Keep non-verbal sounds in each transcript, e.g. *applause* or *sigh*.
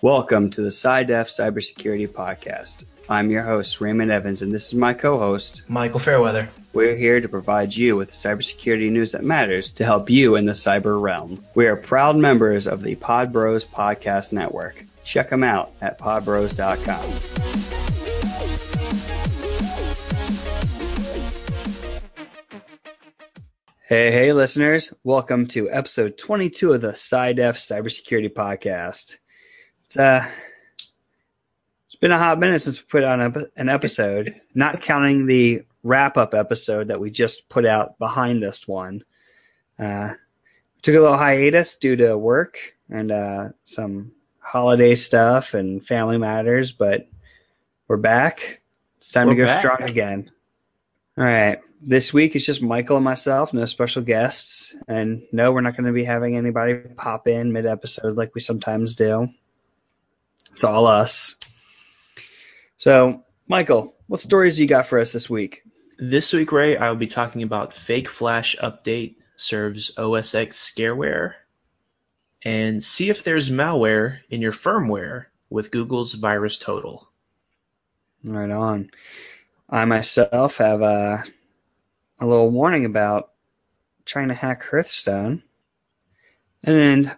Welcome to the SciDef Cybersecurity Podcast. I'm your host, Raymond Evans, and this is my co host, Michael Fairweather. We're here to provide you with the cybersecurity news that matters to help you in the cyber realm. We are proud members of the Pod Bros Podcast Network. Check them out at podbros.com. Hey, hey, listeners. Welcome to episode 22 of the SciDef Cybersecurity Podcast. It's, uh, it's been a hot minute since we put out an episode, not counting the wrap up episode that we just put out behind this one. Uh, took a little hiatus due to work and uh, some holiday stuff and family matters, but we're back. It's time we're to go back. strong again. All right. This week it's just Michael and myself, no special guests. And no, we're not going to be having anybody pop in mid episode like we sometimes do. It's all us. So, Michael, what stories you got for us this week? This week, Ray, I will be talking about fake flash update serves OS X scareware and see if there's malware in your firmware with Google's VirusTotal. Right on. I myself have a, a little warning about trying to hack Hearthstone. And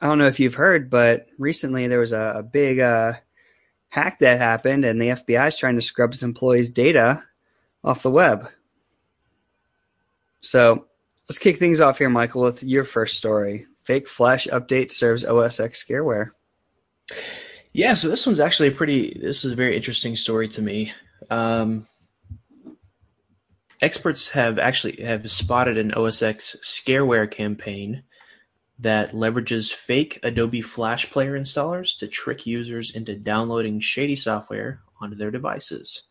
I don't know if you've heard, but recently there was a, a big uh, hack that happened, and the FBI is trying to scrub its employees' data off the web. So let's kick things off here, Michael, with your first story. Fake Flash update serves OS X scareware. Yeah, so this one's actually a pretty. This is a very interesting story to me. Um, experts have actually have spotted an OS X scareware campaign that leverages fake Adobe Flash Player installers to trick users into downloading shady software onto their devices.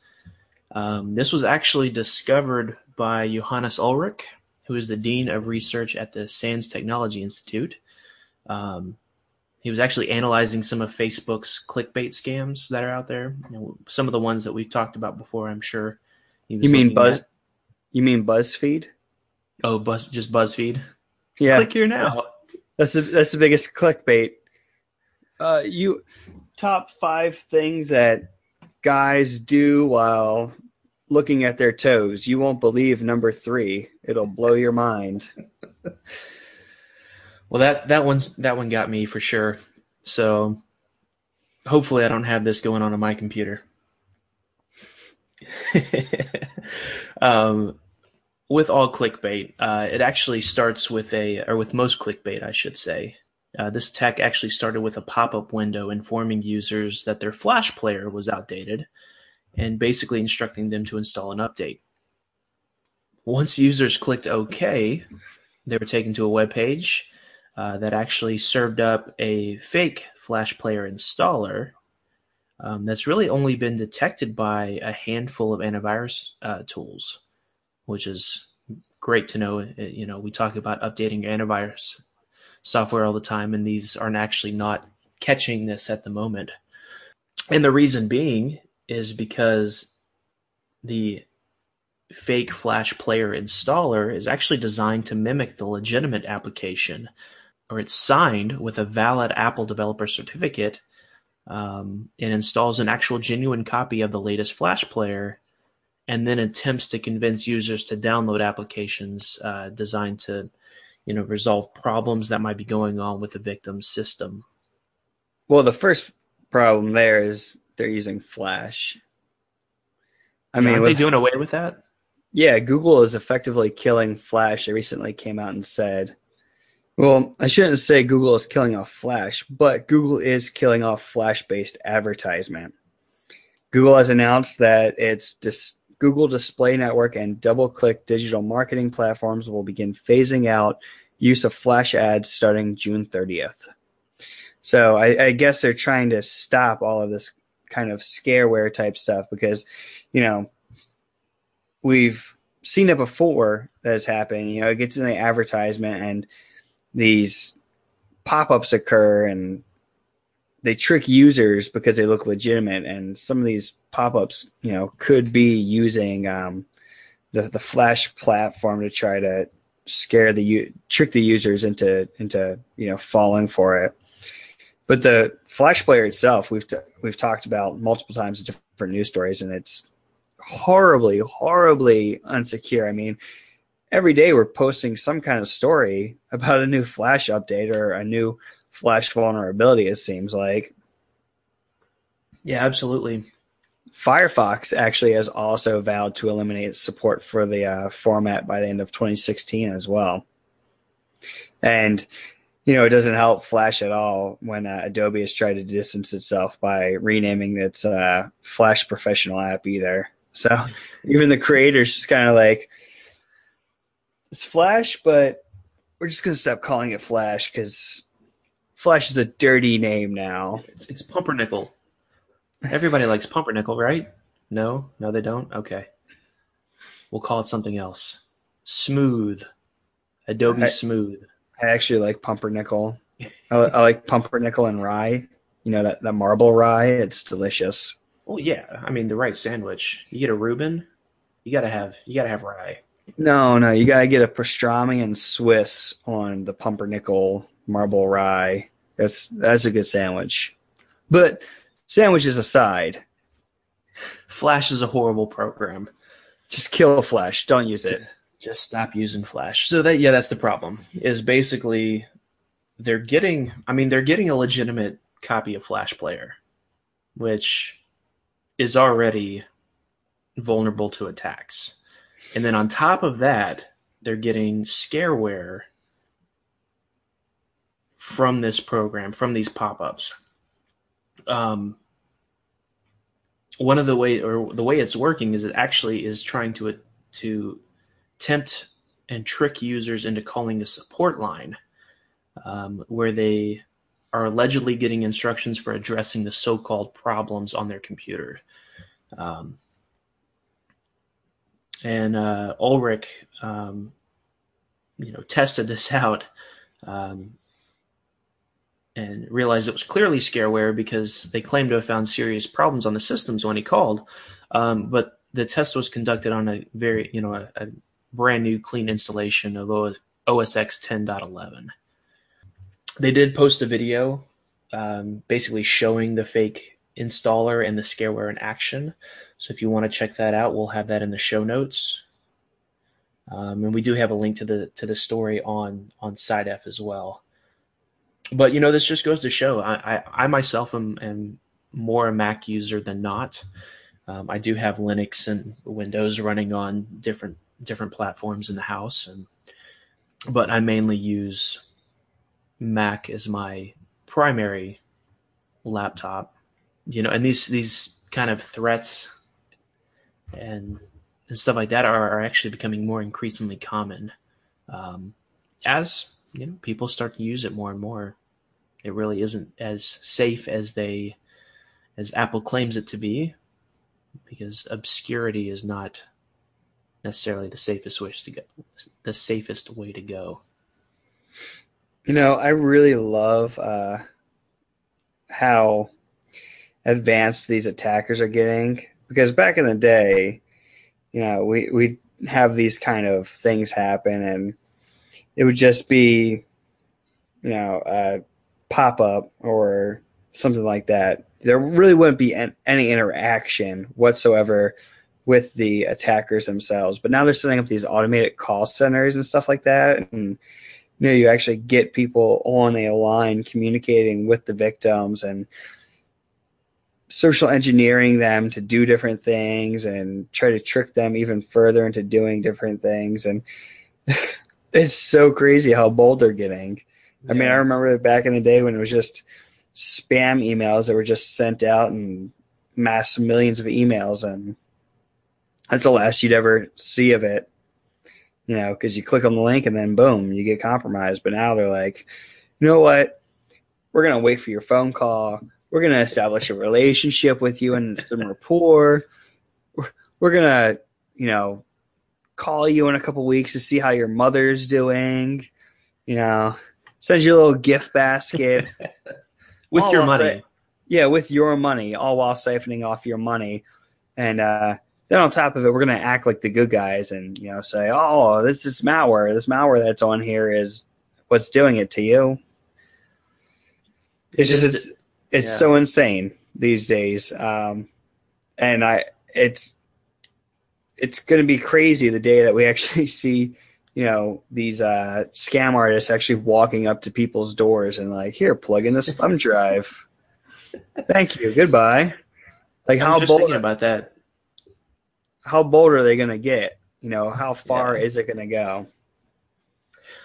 Um, this was actually discovered by Johannes Ulrich, who is the Dean of Research at the SANS Technology Institute. Um, he was actually analyzing some of Facebook's clickbait scams that are out there. You know, some of the ones that we've talked about before, I'm sure. You mean Buzz? At. You mean BuzzFeed? Oh, Buzz, just BuzzFeed. Yeah. Click here now. That's the that's the biggest clickbait. Uh, you top five things that guys do while looking at their toes. You won't believe number three. It'll blow your mind. *laughs* well, that that one's that one got me for sure. So hopefully, I don't have this going on on my computer. *laughs* um, with all clickbait, uh, it actually starts with a, or with most clickbait, I should say. Uh, this tech actually started with a pop up window informing users that their Flash player was outdated and basically instructing them to install an update. Once users clicked OK, they were taken to a web page uh, that actually served up a fake Flash player installer um, that's really only been detected by a handful of antivirus uh, tools which is great to know. You know, we talk about updating your antivirus software all the time, and these aren't actually not catching this at the moment. And the reason being is because the fake Flash Player installer is actually designed to mimic the legitimate application, or it's signed with a valid Apple developer certificate um, and installs an actual genuine copy of the latest Flash Player and then attempts to convince users to download applications uh, designed to, you know, resolve problems that might be going on with the victim's system. Well, the first problem there is they're using Flash. I mean, are they doing away with that? Yeah, Google is effectively killing Flash. They recently came out and said, well, I shouldn't say Google is killing off Flash, but Google is killing off Flash based advertisement. Google has announced that it's dis- Google Display Network and DoubleClick digital marketing platforms will begin phasing out use of flash ads starting June 30th. So I, I, guess they're trying to stop all of this kind of scareware type stuff because, you know, we've seen it before that has happened. You know, it gets in the advertisement and these pop ups occur and they trick users because they look legitimate, and some of these pop-ups, you know, could be using um, the the Flash platform to try to scare the trick the users into into you know falling for it. But the Flash player itself, we've t- we've talked about multiple times in different news stories, and it's horribly, horribly unsecure. I mean, every day we're posting some kind of story about a new Flash update or a new Flash vulnerability. It seems like. Yeah, absolutely. Firefox actually has also vowed to eliminate support for the uh, format by the end of 2016 as well. And you know, it doesn't help Flash at all when uh, Adobe has tried to distance itself by renaming its uh, Flash Professional app either. So *laughs* even the creators just kind of like, it's Flash, but we're just gonna stop calling it Flash because Flash is a dirty name now. It's, it's Pumpernickel. Everybody likes Pumpernickel, right? No, no, they don't. Okay, we'll call it something else. Smooth, Adobe I, Smooth. I actually like pumpernickel. I, I like pumpernickel and rye. You know that that marble rye. It's delicious. Oh yeah, I mean the right sandwich. You get a Reuben, you gotta have you gotta have rye. No, no, you gotta get a pastrami and Swiss on the pumpernickel marble rye. That's that's a good sandwich. But sandwiches aside, Flash is a horrible program. Just kill Flash. Don't use it just stop using Flash. So that yeah, that's the problem. Is basically they're getting I mean they're getting a legitimate copy of Flash Player, which is already vulnerable to attacks. And then on top of that, they're getting scareware from this program, from these pop-ups. Um, one of the way or the way it's working is it actually is trying to to tempt and trick users into calling a support line um, where they are allegedly getting instructions for addressing the so-called problems on their computer. Um, and uh, Ulrich, um, you know, tested this *laughs* out um, and realized it was clearly scareware because they claimed to have found serious problems on the systems when he called. Um, but the test was conducted on a very, you know, a, a brand new clean installation of OS, X 10.11. They did post a video um, basically showing the fake installer and the scareware in action. So if you want to check that out, we'll have that in the show notes. Um, and we do have a link to the to the story on on SciDef as well. But you know, this just goes to show I I, I myself am, am more a Mac user than not. Um, I do have Linux and Windows running on different different platforms in the house and but I mainly use Mac as my primary laptop. You know, and these these kind of threats and and stuff like that are, are actually becoming more increasingly common um, as you know people start to use it more and more. It really isn't as safe as they as Apple claims it to be because obscurity is not necessarily the safest way to go. The safest way to go. You know, I really love uh, how advanced these attackers are getting because back in the day, you know, we we have these kind of things happen and it would just be, you know, a pop up or something like that. There really wouldn't be any interaction whatsoever with the attackers themselves. But now they're setting up these automated call centers and stuff like that. And you know, you actually get people on a line communicating with the victims and social engineering them to do different things and try to trick them even further into doing different things. And *laughs* it's so crazy how bold they're getting. Yeah. I mean, I remember back in the day when it was just spam emails that were just sent out and mass millions of emails and that's the last you'd ever see of it, you know, because you click on the link and then boom, you get compromised. But now they're like, you know what? We're gonna wait for your phone call. We're gonna establish a relationship with you and some rapport. We're, we're gonna, you know, call you in a couple weeks to see how your mother's doing. You know, send you a little gift basket *laughs* with your money. yeah, with your money, all while siphoning off your money, and uh, then on top of it, we're going to act like the good guys and you know say, "Oh, this is malware. This malware that's on here is what's doing it to you." It's just it's it's yeah. so insane these days, um, and I it's it's going to be crazy the day that we *laughs* actually see you know these uh, scam artists actually walking up to people's doors and like, "Here, plug in this *laughs* thumb drive." Thank you. Goodbye. Like how just bold thinking about that. How bold are they going to get? You know, how far Yeah. is it going to go?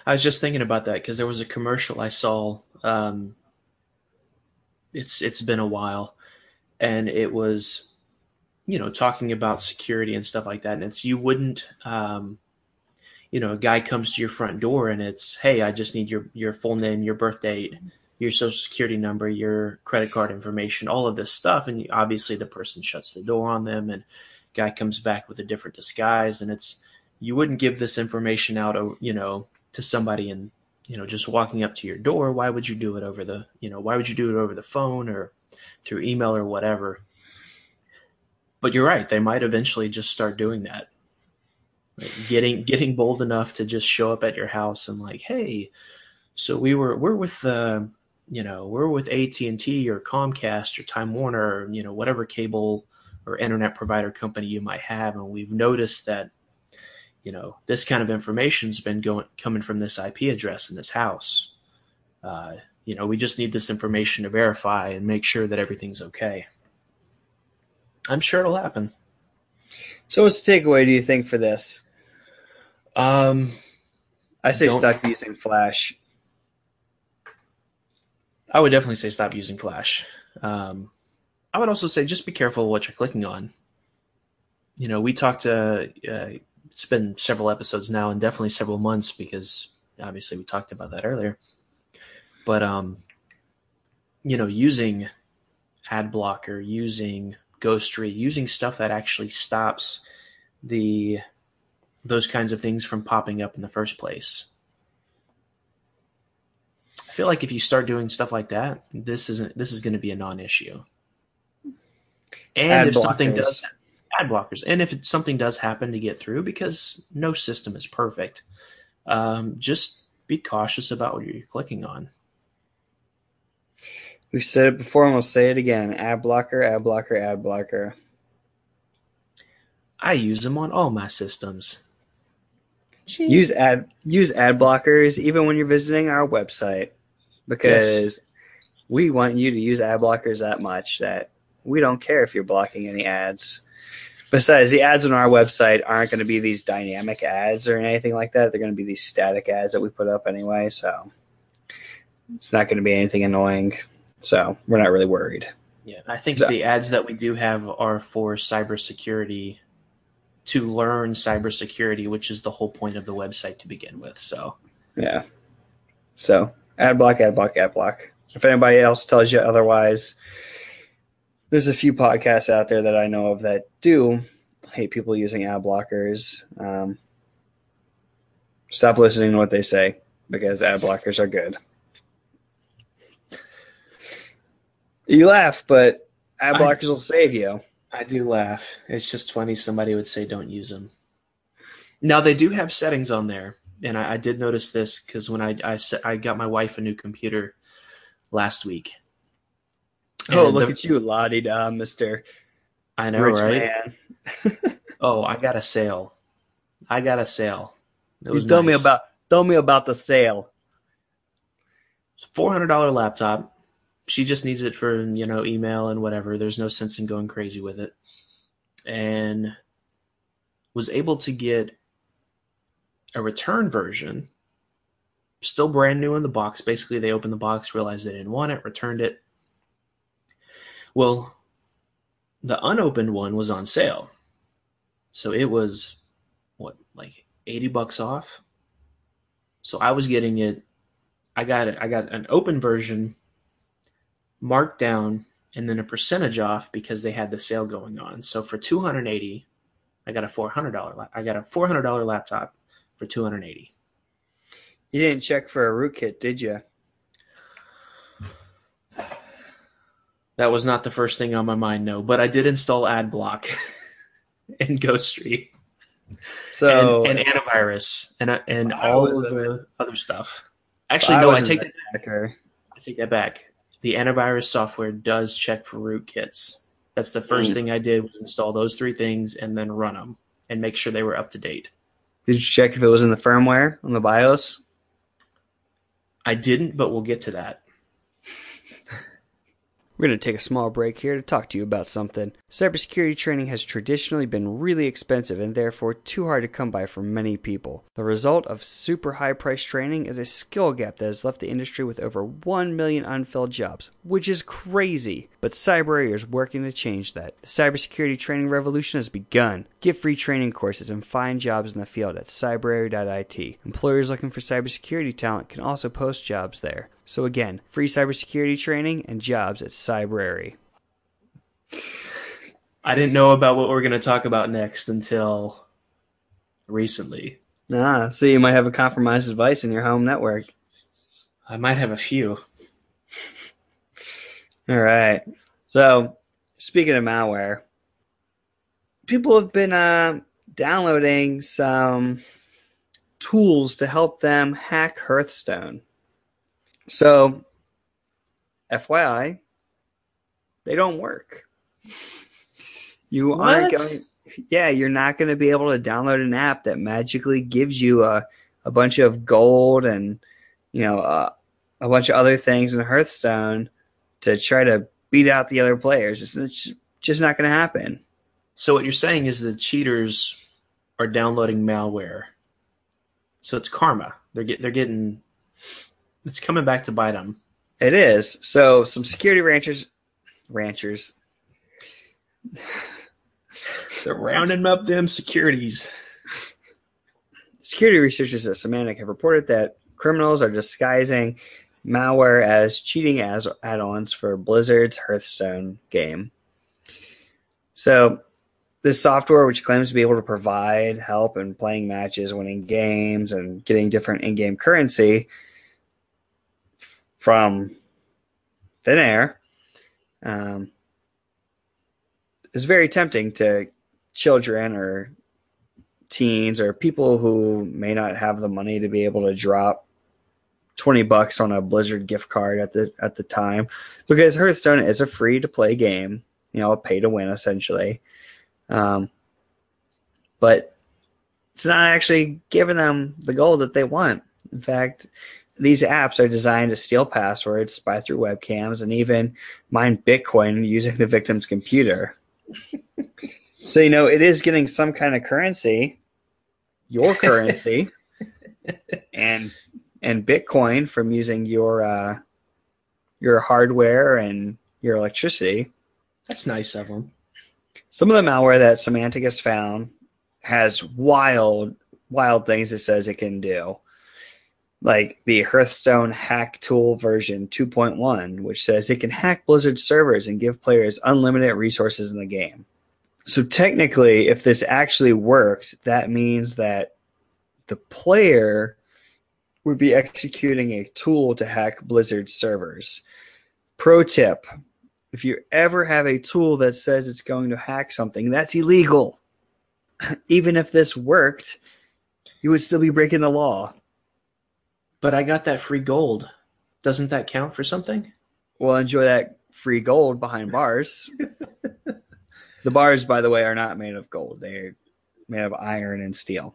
I was just thinking about that because there was a commercial I saw. Um, it's it's been a while, and it was, you know, talking about security and stuff like that. And it's you wouldn't, um, you know, a guy comes to your front door and it's, hey, I just need your your full name, your birth date, your social security number, your credit card information, all of this stuff, and obviously the person shuts the door on them, and guy comes back with a different disguise, and it's you wouldn't give this information out, uh, you know, to somebody and you know just walking up to your door. Why would you do it over the you know why would you do it over the phone or through email or whatever? But you're right they might eventually just start doing that. Like, getting getting bold enough to just show up at your house and like hey so we were we're with uh, you know we're with AT&T or Comcast or Time Warner or, you know whatever cable or internet provider company you might have and we've noticed that you know this kind of information's been going coming from this IP address in this house. Uh, you know, we just need this information to verify and make sure that everything's okay. I'm sure it'll happen. So, what's the takeaway? Do you think for this? Um, I say Don't- stop using Flash. I would definitely say stop using Flash. Um, I would also say just be careful what you're clicking on. You know, we talked to. Uh, it's been several episodes now, and definitely several months because obviously we talked about that earlier. But um, you know, using ad blocker, using Ghostery, using stuff that actually stops the those kinds of things from popping up in the first place. I feel like if you start doing stuff like that, this isn't this is going to be a non-issue. And Ad if something does ad blockers, and if it, something does happen to get through, because no system is perfect, um, just be cautious about what you're clicking on. We've said it before, and we'll say it again: ad blocker, ad blocker, ad blocker. I use them on all my systems. Use ad use ad blockers even when you're visiting our website because we want you to use ad blockers that much that we don't care if you're blocking any ads. Besides, the ads on our website aren't going to be these dynamic ads or anything like that. They're going to be these static ads that we put up anyway. So it's not going to be anything annoying. So we're not really worried. Yeah, I think So- the ads that we do have are for cybersecurity to learn cybersecurity, which is the whole point of the website to begin with. So Yeah. So ad block, ad block, ad block. If anybody else tells you otherwise, there's a few podcasts out there that I know of that do hate people using ad blockers. Um, stop listening to what they say because ad blockers are good. You laugh, but ad I- blockers will save you. I do laugh. It's just funny somebody would say don't use them. Now they do have settings on there, and I, I did notice this because when I I, set, I got my wife a new computer last week. Oh, And look the- at you, la di da, Mister I know, Rich right? Man. *laughs* Oh, I got a sale. I got a sale. It You tell me about tell me about the sale. four hundred dollar laptop. She just needs it for you know email and whatever. There's no sense in going crazy with it, and was able to get a return version, still brand new in the box. Basically, they opened the box, realized they didn't want it, returned it. Well, the unopened one was on sale, so it was what like eighty bucks off. So I was getting it I got it. I got an open version, marked down, and then a percentage off because they had the sale going on. So for two hundred eighty, I got a four hundred dollar. I got a four hundred dollar laptop for two hundred eighty. You didn't check for a rootkit, did you? That was not the first thing on my mind, no. But I did install AdBlock *laughs* and Ghostery So and, and antivirus and uh, and all of the other stuff. Actually, no, I take that, hacker. I take that back. The antivirus software does check for rootkits. That's the first Mm. thing I did was install those three things and then run them and make sure they were up to date. Did you check if it was in the firmware on the BIOS? I didn't, but we'll get to that. We're going to take a small break here to talk to you about something. Cybersecurity training has traditionally been really expensive and therefore too hard to come by for many people. The result of super high price training is a skill gap that has left the industry with over 1 million unfilled jobs, which is crazy. But Cybrary is working to change that. The cybersecurity training revolution has begun. Get free training courses and find jobs in the field at cybrary.it. Employers looking for cybersecurity talent can also post jobs there. So again, free cybersecurity training and jobs at Cybrary. I didn't know about what we're going to talk about next until recently. Ah, so you might have a compromised device in your home network. I might have a few. *laughs* All right. So, speaking of malware, people have been uh, downloading some tools to help them hack Hearthstone. So, FYI, they don't work. You aren't going. Yeah, you're not going to be able to download an app that magically gives you a, a bunch of gold and you know uh, a bunch of other things in Hearthstone to try to beat out the other players. It's, it's just not going to happen. So what you're saying is the cheaters are downloading malware. So it's karma. They're get they're getting it's coming back to bite them. It is. So some security ranchers, ranchers, *laughs* They're rounding up them securities. security researchers at Symantec have reported that criminals are disguising malware as cheating as add-ons for Blizzard's Hearthstone game. So this software, which claims to be able to provide help in playing matches, winning games, and getting different in-game currency from thin air, um, is very tempting to children or teens or people who may not have the money to be able to drop 20 bucks on a Blizzard gift card at the at the time because Hearthstone is a free to play game, you know, pay to win essentially. Um, but it's not actually giving them the gold that they want. In fact, these apps are designed to steal passwords, spy through webcams, and even mine Bitcoin using the victim's computer. *laughs* so you know it is getting some kind of currency, your currency, *laughs* and and Bitcoin from using your uh, your hardware and your electricity. That's nice of them. Some of the malware that Symantec has found has wild, wild things it says it can do. Like the Hearthstone Hack Tool version 2.1, which says it can hack Blizzard servers and give players unlimited resources in the game. So technically, if this actually worked, that means that the player would be executing a tool to hack Blizzard servers. Pro tip if you ever have a tool that says it's going to hack something, that's illegal. *laughs* Even if this worked, you would still be breaking the law. But I got that free gold. Doesn't that count for something? Well, enjoy that free gold behind bars. *laughs* the bars, by the way, are not made of gold, they're made of iron and steel.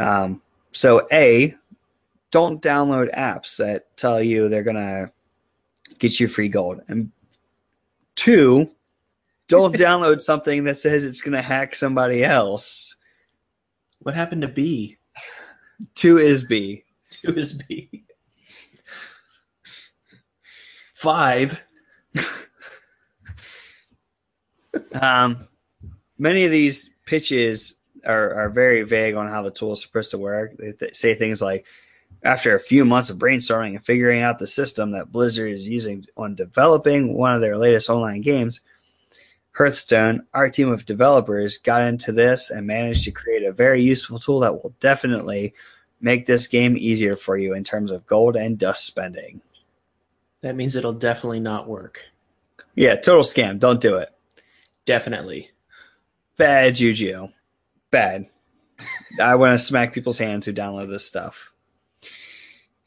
Um, so, A, don't download apps that tell you they're going to get you free gold. And two, don't *laughs* download something that says it's going to hack somebody else. What happened to B? Two is B. *laughs* Two is B. Five. *laughs* Um, many of these pitches are, are very vague on how the tool is supposed to work. They th- say things like, after a few months of brainstorming and figuring out the system that Blizzard is using on developing one of their latest online games, Hearthstone, our team of developers got into this and managed to create a very useful tool that will definitely make this game easier for you in terms of gold and dust spending. That means it'll definitely not work. Yeah, total scam. Don't do it. Definitely. Bad juju. Bad. I want to smack people's hands who download this stuff.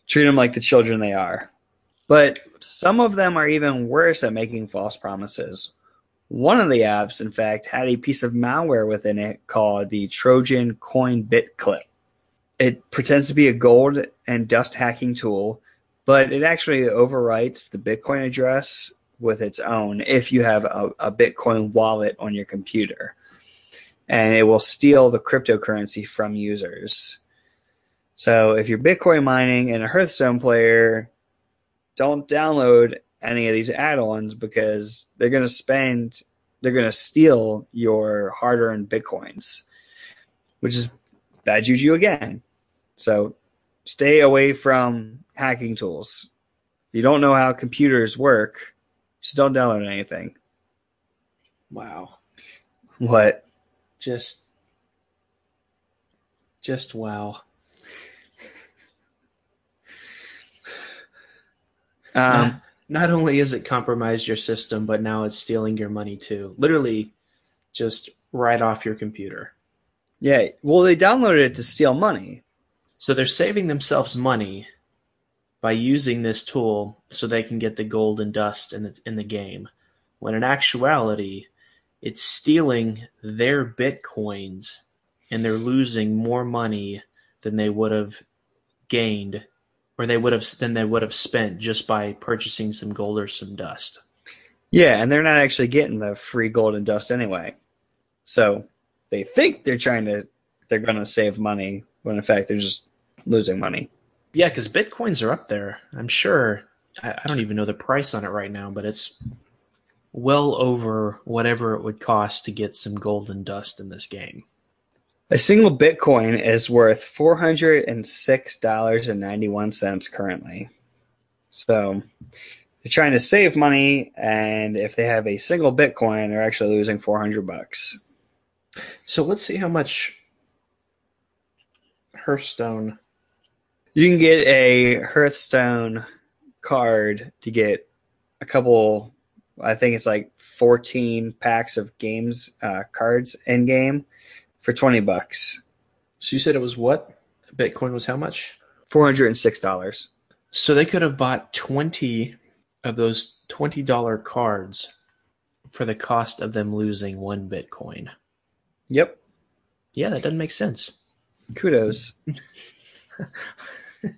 Treat them like the children they are. But some of them are even worse at making false promises. One of the apps, in fact, had a piece of malware within it called the Trojan Coin Bit Clip. It pretends to be a gold and dust hacking tool, but it actually overwrites the Bitcoin address with its own if you have a, a Bitcoin wallet on your computer. And it will steal the cryptocurrency from users. So if you're Bitcoin mining and a Hearthstone player, don't download any of these add-ons because they're going to spend they're going to steal your hard-earned bitcoins which is bad juju again so stay away from hacking tools you don't know how computers work so don't download anything Wow. what Just just wow. um, *laughs* Not only is it compromised your system, but now it's stealing your money too. Literally just right off your computer. yeah well they downloaded it to steal money So they're saving themselves money by using this tool so they can get the gold and dust in the, in the game. When in actuality, it's stealing their bitcoins and they're losing more money than they would have gained or they would have than they would have spent just by purchasing some gold or some dust. yeah and they're not actually getting the free gold and dust anyway so they think they're trying to they're going to save money when in fact they're just losing money Yeah, because bitcoins are up there. I'm sure. I, I don't even know the price on it right now, but it's well over whatever it would cost to get some golden dust in this game. A single Bitcoin is worth four hundred and six dollars and ninety one cents currently. So they're trying to save money, and if they have a single Bitcoin, they're actually losing four hundred bucks. So let's see how much Hearthstone. You can get a Hearthstone card to get a couple. I think it's like fourteen packs of games uh, cards in game for twenty bucks. So you said it was what? Bitcoin was how much? Four hundred and six dollars. So they could have bought 20 of those $20 cards for the cost of them losing one Bitcoin. Yep. Yeah, that doesn't make sense. Kudos. *laughs* *laughs*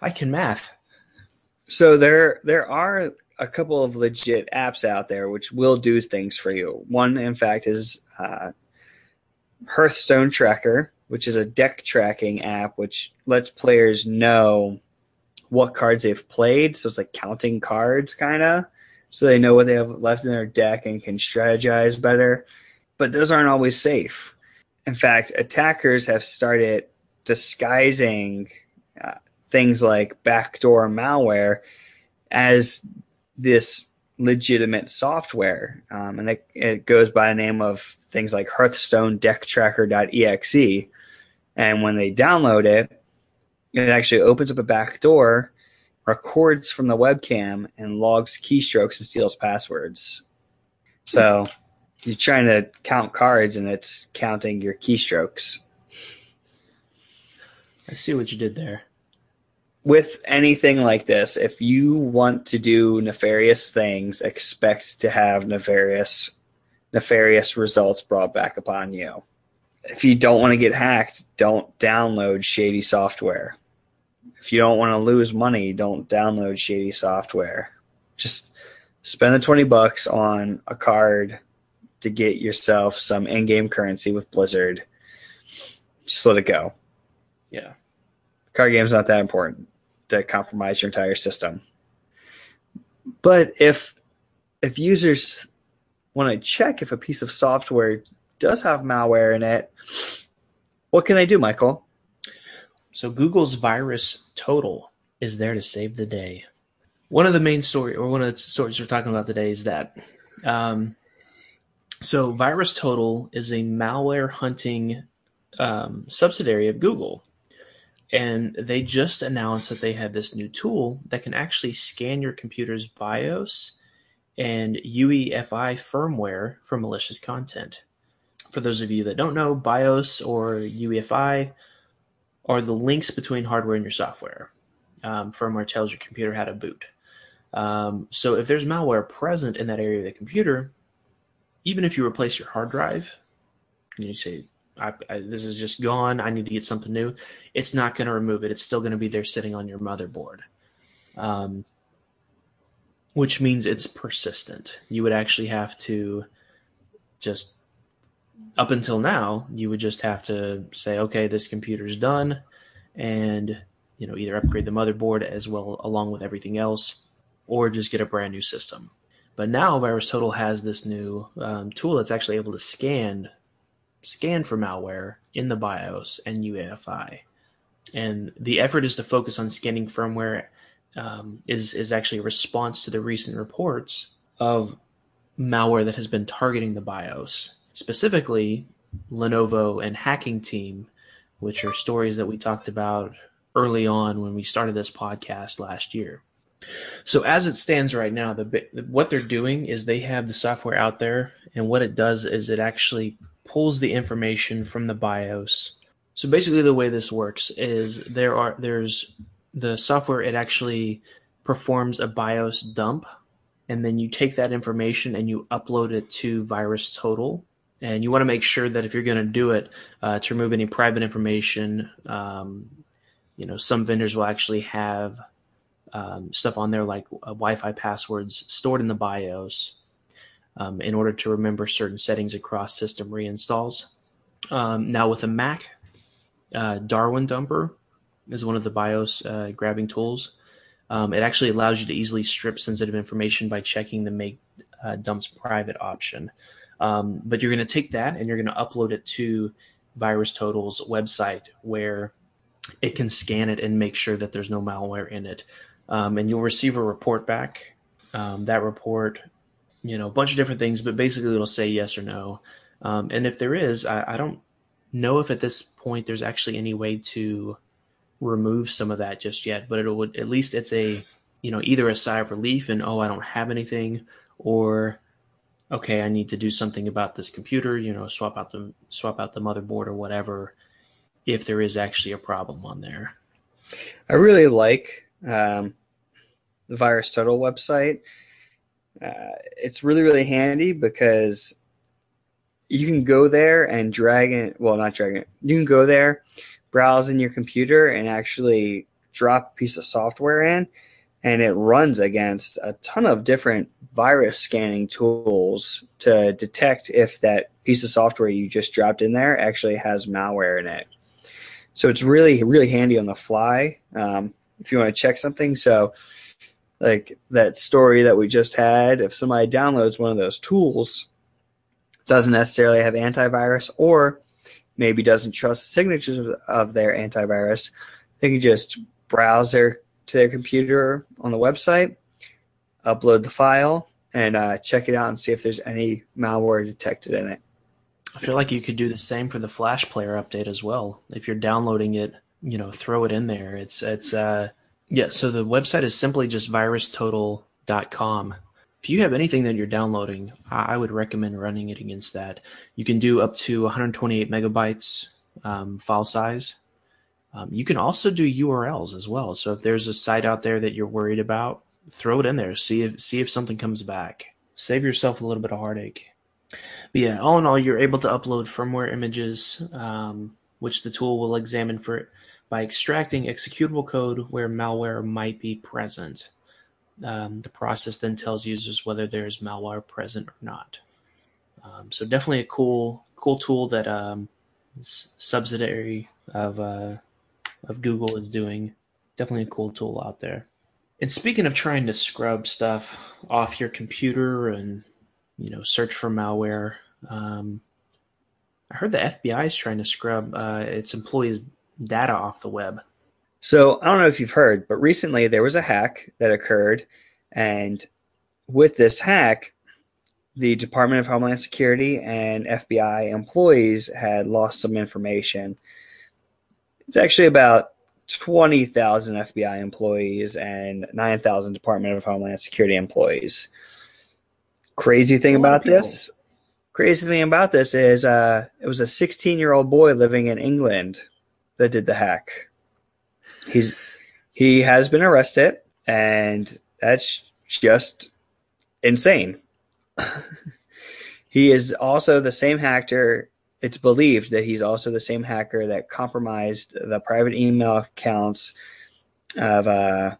I can math. So there there are a couple of legit apps out there which will do things for you. One, in fact, is uh, Hearthstone Tracker, which is a deck tracking app which lets players know what cards they've played. So it's like counting cards, kind of, so they know what they have left in their deck and can strategize better. But those aren't always safe. In fact, attackers have started disguising uh, things like backdoor malware as this legitimate software. Um, and it, it goes by the name of things like Hearthstone Deck Tracker.exe. And when they download it, it actually opens up a backdoor, records from the webcam, and logs keystrokes and steals passwords. So you're trying to count cards and it's counting your keystrokes. I see what you did there. with anything like this, if you want to do nefarious things, expect to have nefarious nefarious results brought back upon you. If you don't want to get hacked, don't download shady software. If you don't want to lose money, don't download shady software. Just spend the 20 bucks on a card to get yourself some in-game currency with Blizzard. Just let it go. Yeah. Card game's not that important to compromise your entire system. But if if users want to check if a piece of software does have malware in it, what can they do, Michael? So Google's virus total is there to save the day. One of the main story, or one of the stories we're talking about today, is that. Um, so VirusTotal is a malware hunting um, subsidiary of Google, and they just announced that they have this new tool that can actually scan your computer's BIOS and UEFI firmware for malicious content. For those of you that don't know, BIOS or UEFI are the links between hardware and your software. Um, firmware tells your computer how to boot. Um, so if there's malware present in that area of the computer, even if you replace your hard drive, you say, I, I, this is just gone. I need to get something new. It's not going to remove it. It's still going to be there sitting on your motherboard, um, which means it's persistent. You would actually have to just, up until now, you would just have to say, okay, this computer's done, and you know either upgrade the motherboard as well along with everything else, or just get a brand new system. But now VirusTotal has this new um, tool that's actually able to scan scan for malware in the BIOS and UEFI. And the effort is to focus on scanning firmware um, is is actually a response to the recent reports of malware that has been targeting the BIOS, specifically Lenovo and Hacking Team, which are stories that we talked about early on when we started this podcast last year. So as it stands right now, the what they're doing is they have the software out there, and what it does is it actually pulls the information from the BIOS. So basically, the way this works is there are there's the software. It actually performs a BIOS dump, and then you take that information and you upload it to VirusTotal. And you want to make sure that if you're going to do it, uh, to remove any private information, um, you know, some vendors will actually have um, stuff on there like uh, Wi-Fi passwords stored in the BIOS um, in order to remember certain settings across system reinstalls. Um, now with a Mac, uh, Darwin Dumper is one of the BIOS uh, grabbing tools. Um, it actually allows you to easily strip sensitive information by checking the Make uh, Dumps Private option. Um, but you're going to take that and you're going to upload it to VirusTotal's website where it can scan it and make sure that there's no malware in it. Um, and you'll receive a report back. Um, that report you know, a bunch of different things, but basically it'll say yes or no. Um, and if there is, I, I, don't know if at this point there's actually any way to remove some of that just yet, but it would at least it's a you know either a sigh of relief and oh I don't have anything or okay I need to do something about this computer you know swap out the swap out the motherboard or whatever if there is actually a problem on there. I really like um, the VirusTotal website uh, it's really really handy because you can go there and drag it. Well, not drag it. You can go there, browse in your computer, and actually drop a piece of software in, and it runs against a ton of different virus scanning tools to detect if that piece of software you just dropped in there actually has malware in it. So it's really really handy on the fly um, if you want to check something. So like that story that we just had, if somebody downloads one of those tools, doesn't necessarily have antivirus or maybe doesn't trust the signatures of their antivirus, they can just browse their to their computer on the website, upload the file, and uh, check it out and see if there's any malware detected in it. I feel like you could do the same for the Flash Player update as well. If you're downloading it, you know, throw it in there. It's it's uh, yeah, so the website is simply just virustotal.com. If you have anything that you're downloading, I would recommend running it against that. You can do up to 128 megabytes um, file size. Um, you can also do URLs as well. So if there's a site out there that you're worried about, throw it in there. See if see if something comes back. Save yourself a little bit of heartache. But yeah, all in all, you're able to upload firmware images, um, which the tool will examine for by extracting executable code where malware might be present. Um, the process then tells users whether there's malware present or not. Um, so definitely a cool cool tool that um, subsidiary of uh, of Google is doing. Definitely a cool tool out there. And speaking of trying to scrub stuff off your computer and you know search for malware, um, I heard the FBI is trying to scrub uh, its employees' data off the web. So I don't know if you've heard, but recently there was a hack that occurred, and with this hack, the Department of Homeland Security and FBI employees had lost some information. It's actually about 20,000 FBI employees and 9,000 Department of Homeland Security employees. Crazy thing about this, crazy thing about this is uh, it was a 16 year old boy living in England that did the hack. He's he has been arrested, and that's just insane. he is also the same hacker. It's believed that he's also the same hacker that compromised the private email accounts of uh,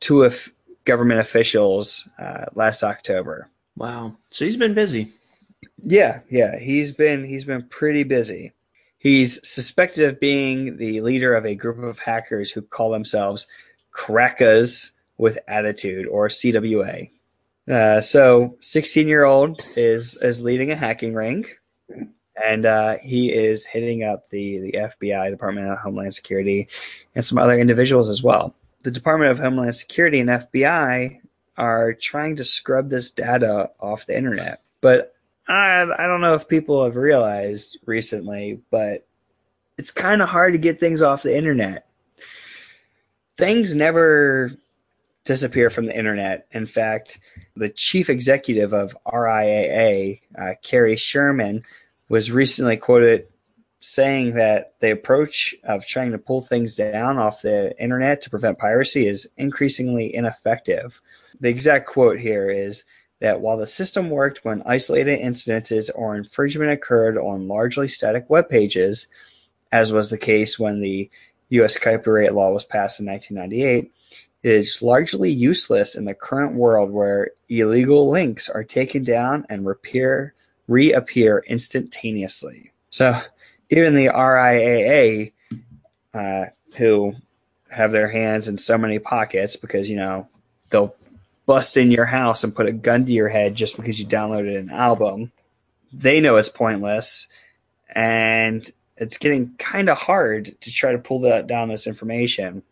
two of government officials uh, last October. Wow! So he's been busy. Yeah, yeah, he's been he's been pretty busy. He's suspected of being the leader of a group of hackers who call themselves Crackers with Attitude, or CWA. Uh, so, 16 year old is is leading a hacking ring, and uh, he is hitting up the the FBI, Department of Homeland Security, and some other individuals as well. The Department of Homeland Security and FBI are trying to scrub this data off the internet, but I, I don't know if people have realized recently, but it's kind of hard to get things off the internet. Things never disappear from the internet. In fact, the chief executive of RIAA, uh, Cary Sherman, was recently quoted saying that the approach of trying to pull things down off the internet to prevent piracy is increasingly ineffective. The exact quote here is that while the system worked when isolated incidences or infringement occurred on largely static web pages, as was the case when the U.S. copyright law was passed in 1998, it is largely useless in the current world where illegal links are taken down and reappear, reappear instantaneously. So even the RIAA, uh, who have their hands in so many pockets because, you know, they'll bust in your house and put a gun to your head just because you downloaded an album. They know it's pointless, and it's getting kind of hard to try to pull that down this information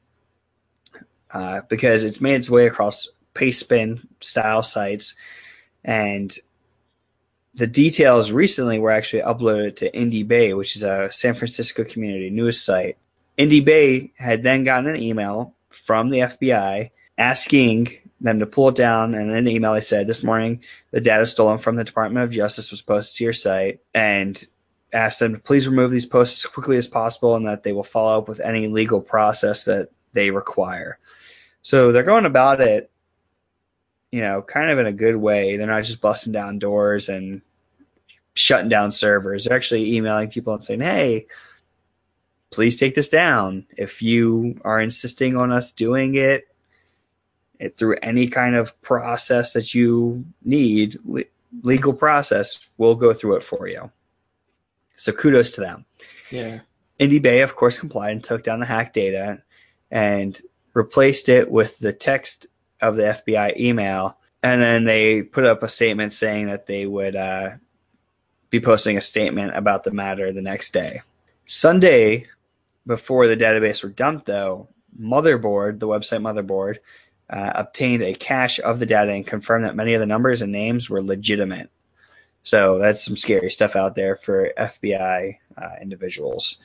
uh, because it's made its way across Pastebin style sites, and the details recently were actually uploaded to Indybay, which is a San Francisco community news site. Indybay had then gotten an email from the FBI asking them to pull it down. And in an email, they said, This morning, the data stolen from the Department of Justice was posted to your site and asked them to please remove these posts as quickly as possible and that they will follow up with any legal process that they require. So they're going about it, you know, kind of in a good way. They're not just busting down doors and shutting down servers. They're actually emailing people and saying, hey, please take this down. If you are insisting on us doing it, it, through any kind of process that you need, le- legal process, we'll go through it for you. So kudos to them. Yeah. Indybay, of course, complied and took down the hack data and replaced it with the text of the FBI email. And then they put up a statement saying that they would uh, be posting a statement about the matter the next day. Sunday, before the database were dumped, though, Motherboard, the website Motherboard, uh, obtained a cache of the data and confirmed that many of the numbers and names were legitimate. So that's some scary stuff out there for FBI uh, individuals.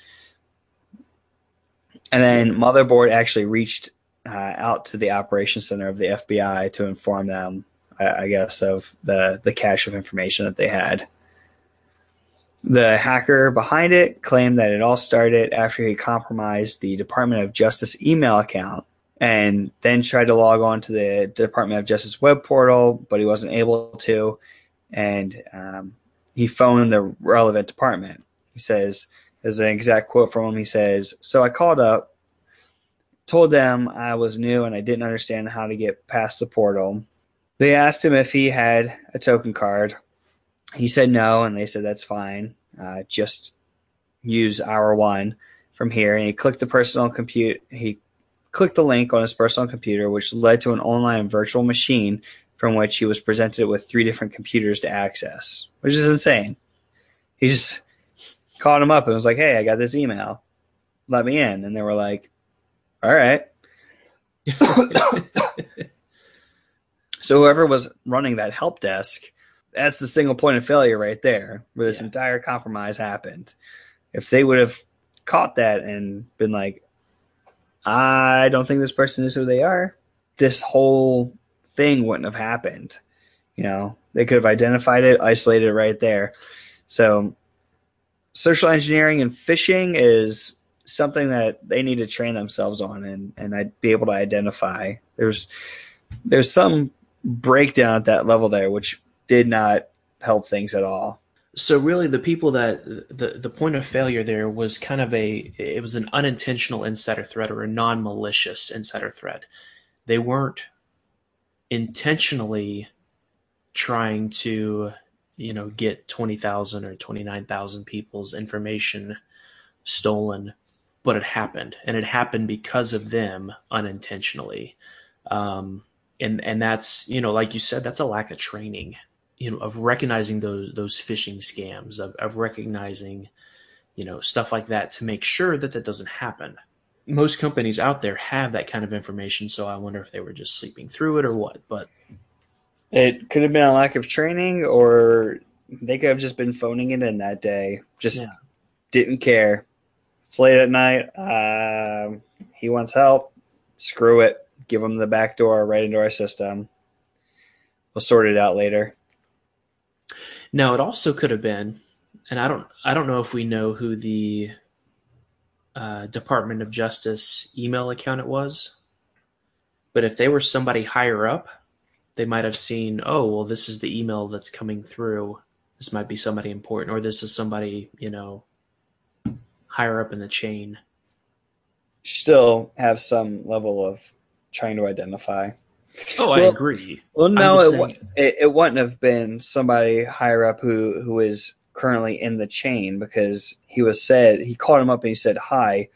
And then Motherboard actually reached uh, out to the operations center of the FBI to inform them, I, I guess, of the the cache of information that they had. The hacker behind it claimed that it all started after he compromised the Department of Justice email account and then tried to log on to the Department of Justice web portal, but he wasn't able to. And um, he phoned the relevant department. He says, as an exact quote from him, he says, So I called up, told them I was new and I didn't understand how to get past the portal. They asked him if he had a token card. He said no, and they said that's fine. Uh, just use our one from here. And he clicked the personal compute. He clicked the link on his personal computer, which led to an online virtual machine from which he was presented with three different computers to access, which is insane. He just called him up and was like, Hey, I got this email. Let me in. And they were like, All right. *laughs* so whoever was running that help desk, that's the single point of failure right there, where this yeah. entire compromise happened. If they would have caught that and been like, I don't think this person is who they are. This whole thing wouldn't have happened. You know, they could have identified it, isolated it right there. So, social engineering and phishing is something that they need to train themselves on and and I'd be able to identify. There's there's some breakdown at that level there, which did not help things at all. So really, the people that the the point of failure there was kind of a it was an unintentional insider threat or a non malicious insider threat. They weren't intentionally trying to you know get 20,000 or 29,000 people's information stolen but it happened and it happened because of them unintentionally um, and and that's you know like you said that's a lack of training you know of recognizing those those phishing scams of, of recognizing you know stuff like that to make sure that that doesn't happen. Most companies out there have that kind of information so i wonder if they were just sleeping through it or what but it could have been a lack of training or they could have just been phoning it in that day. Just yeah. didn't care. It's late at night uh, he wants help. Screw it. Give him the back door right into our system. We'll sort it out later no, it also could have been, and I don't I don't know if we know who the uh, Department of Justice email account it was, but if they were somebody higher up, they might have seen, oh well, this is the email that's coming through. This might be somebody important, or this is somebody you know higher up in the chain. Still have some level of trying to identify. Oh, I agree. Well, no, it, it, it wouldn't have been somebody higher up who who is currently in the chain because he was said he called him up and he said, "Hi,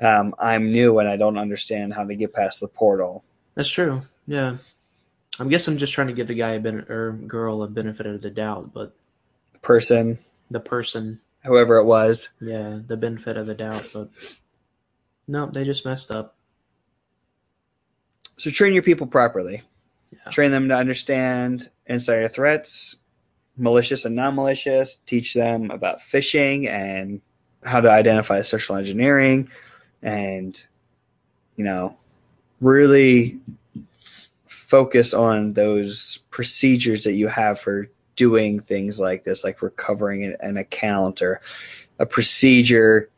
um, I'm new and I don't understand how to get past the portal." That's true. Yeah, I guess I'm just trying to give the guy a ben- or girl a benefit of the doubt, but person, the person, whoever it was, yeah, the benefit of the doubt, but no, they just messed up. So train your people properly. Yeah. Train them to understand insider threats, malicious and non-malicious. Teach them about phishing and how to identify social engineering, and you know, really focus on those procedures that you have for doing things like this, like recovering an account or a procedure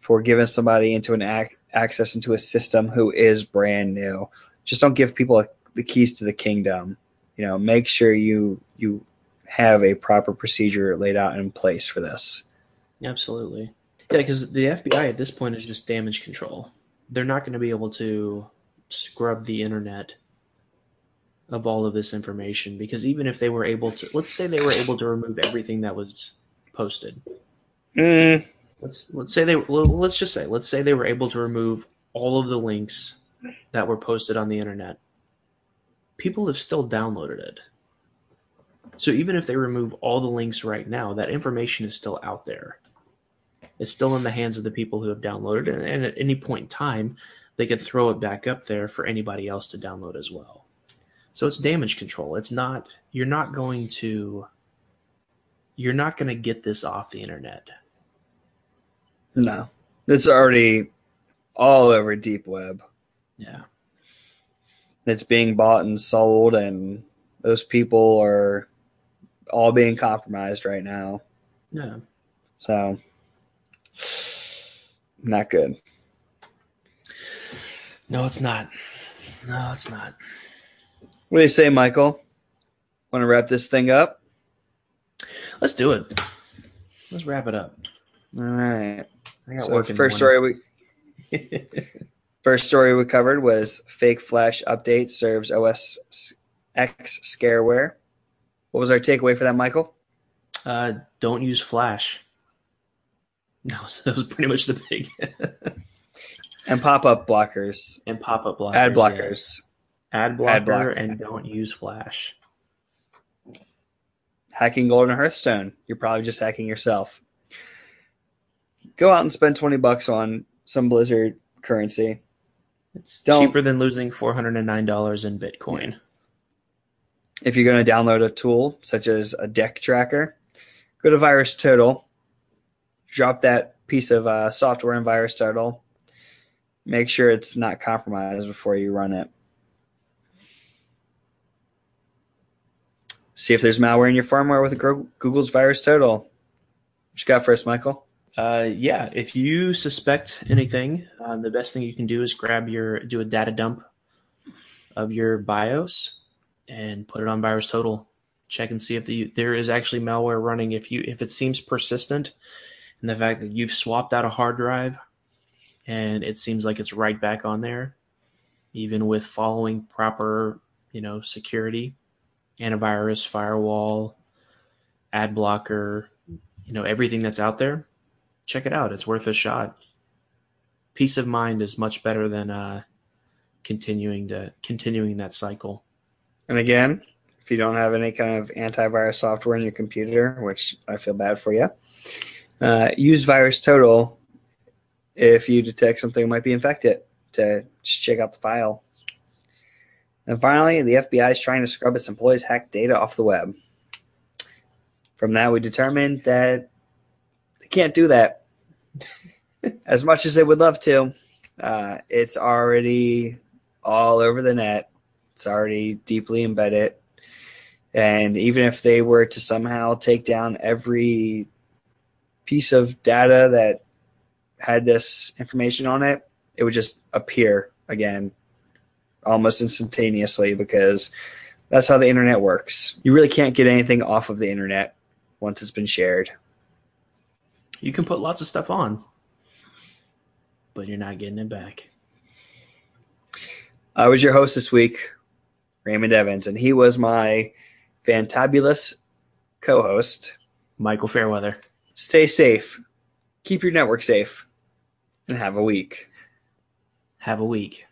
for giving somebody into an ac- access into a system who is brand new just don't give people the keys to the kingdom. You know, make sure you you have a proper procedure laid out in place for this. Absolutely. Yeah, because the FBI at this point is just damage control. They're not going to be able to scrub the internet of all of this information because even if they were able to, let's say they were able to remove everything that was posted. Mm. Let's let's say they let's just say let's say they were able to remove all of the links that were posted on the internet, people have still downloaded it. So even if they remove all the links right now, that information is still out there. It's still in the hands of the people who have downloaded it, and at any point in time, they could throw it back up there for anybody else to download as well. So it's damage control. It's not you're not going to you're not going to get this off the internet. No. It's already all over deep web. Yeah. It's being bought and sold, and those people are all being compromised right now. Yeah. So, not good. No, it's not. No, it's not. What do you say, Michael? Want to wrap this thing up? Let's do it. Let's wrap it up. All right. I got so work. First story we *laughs* First story we covered was fake flash update serves OS X scareware. What was our takeaway for that, Michael? Uh, don't use Flash. *laughs* No, so that was pretty much the big. *laughs* and pop up blockers. And pop up blockers. Ad blockers. Yes. Ad blocker, Ad blocker and don't use Flash. Hacking Golden Hearthstone. You're probably just hacking yourself. Go out and spend 20 bucks on some Blizzard currency. It's Don't, cheaper than losing four hundred and nine dollars in Bitcoin. If you're going to download a tool such as a deck tracker, go to VirusTotal, drop that piece of uh, software in VirusTotal, make sure it's not compromised before you run it. See if there's malware in your firmware with Google's VirusTotal. What you got first, Michael? Uh, yeah, if you suspect anything, uh, the best thing you can do is grab your do a data dump of your BIOS and put it on VirusTotal. Check and see if the, there is actually malware running. If you if it seems persistent, and the fact that you've swapped out a hard drive and it seems like it's right back on there, even with following proper you know security, antivirus, firewall, ad blocker, you know everything that's out there check it out. It's worth a shot. Peace of mind is much better than uh, continuing to continuing that cycle. And again, if you don't have any kind of antivirus software in your computer, which I feel bad for you, uh, use VirusTotal if you detect something might be infected to check out the file. And finally, the FBI is trying to scrub its employees' hacked data off the web. From that, we determined that can't do that as much as they would love to, uh, it's already all over the net. It's already deeply embedded. And even if they were to somehow take down every piece of data that had this information on it, it would just appear again almost instantaneously because that's how the internet works. You really can't get anything off of the internet once it's been shared. You can put lots of stuff on, but you're not getting it back. I was your host this week, Raymond Evans, and he was my fantabulous co host, Michael Fairweather. Stay safe, keep your network safe, and have a week. Have a week.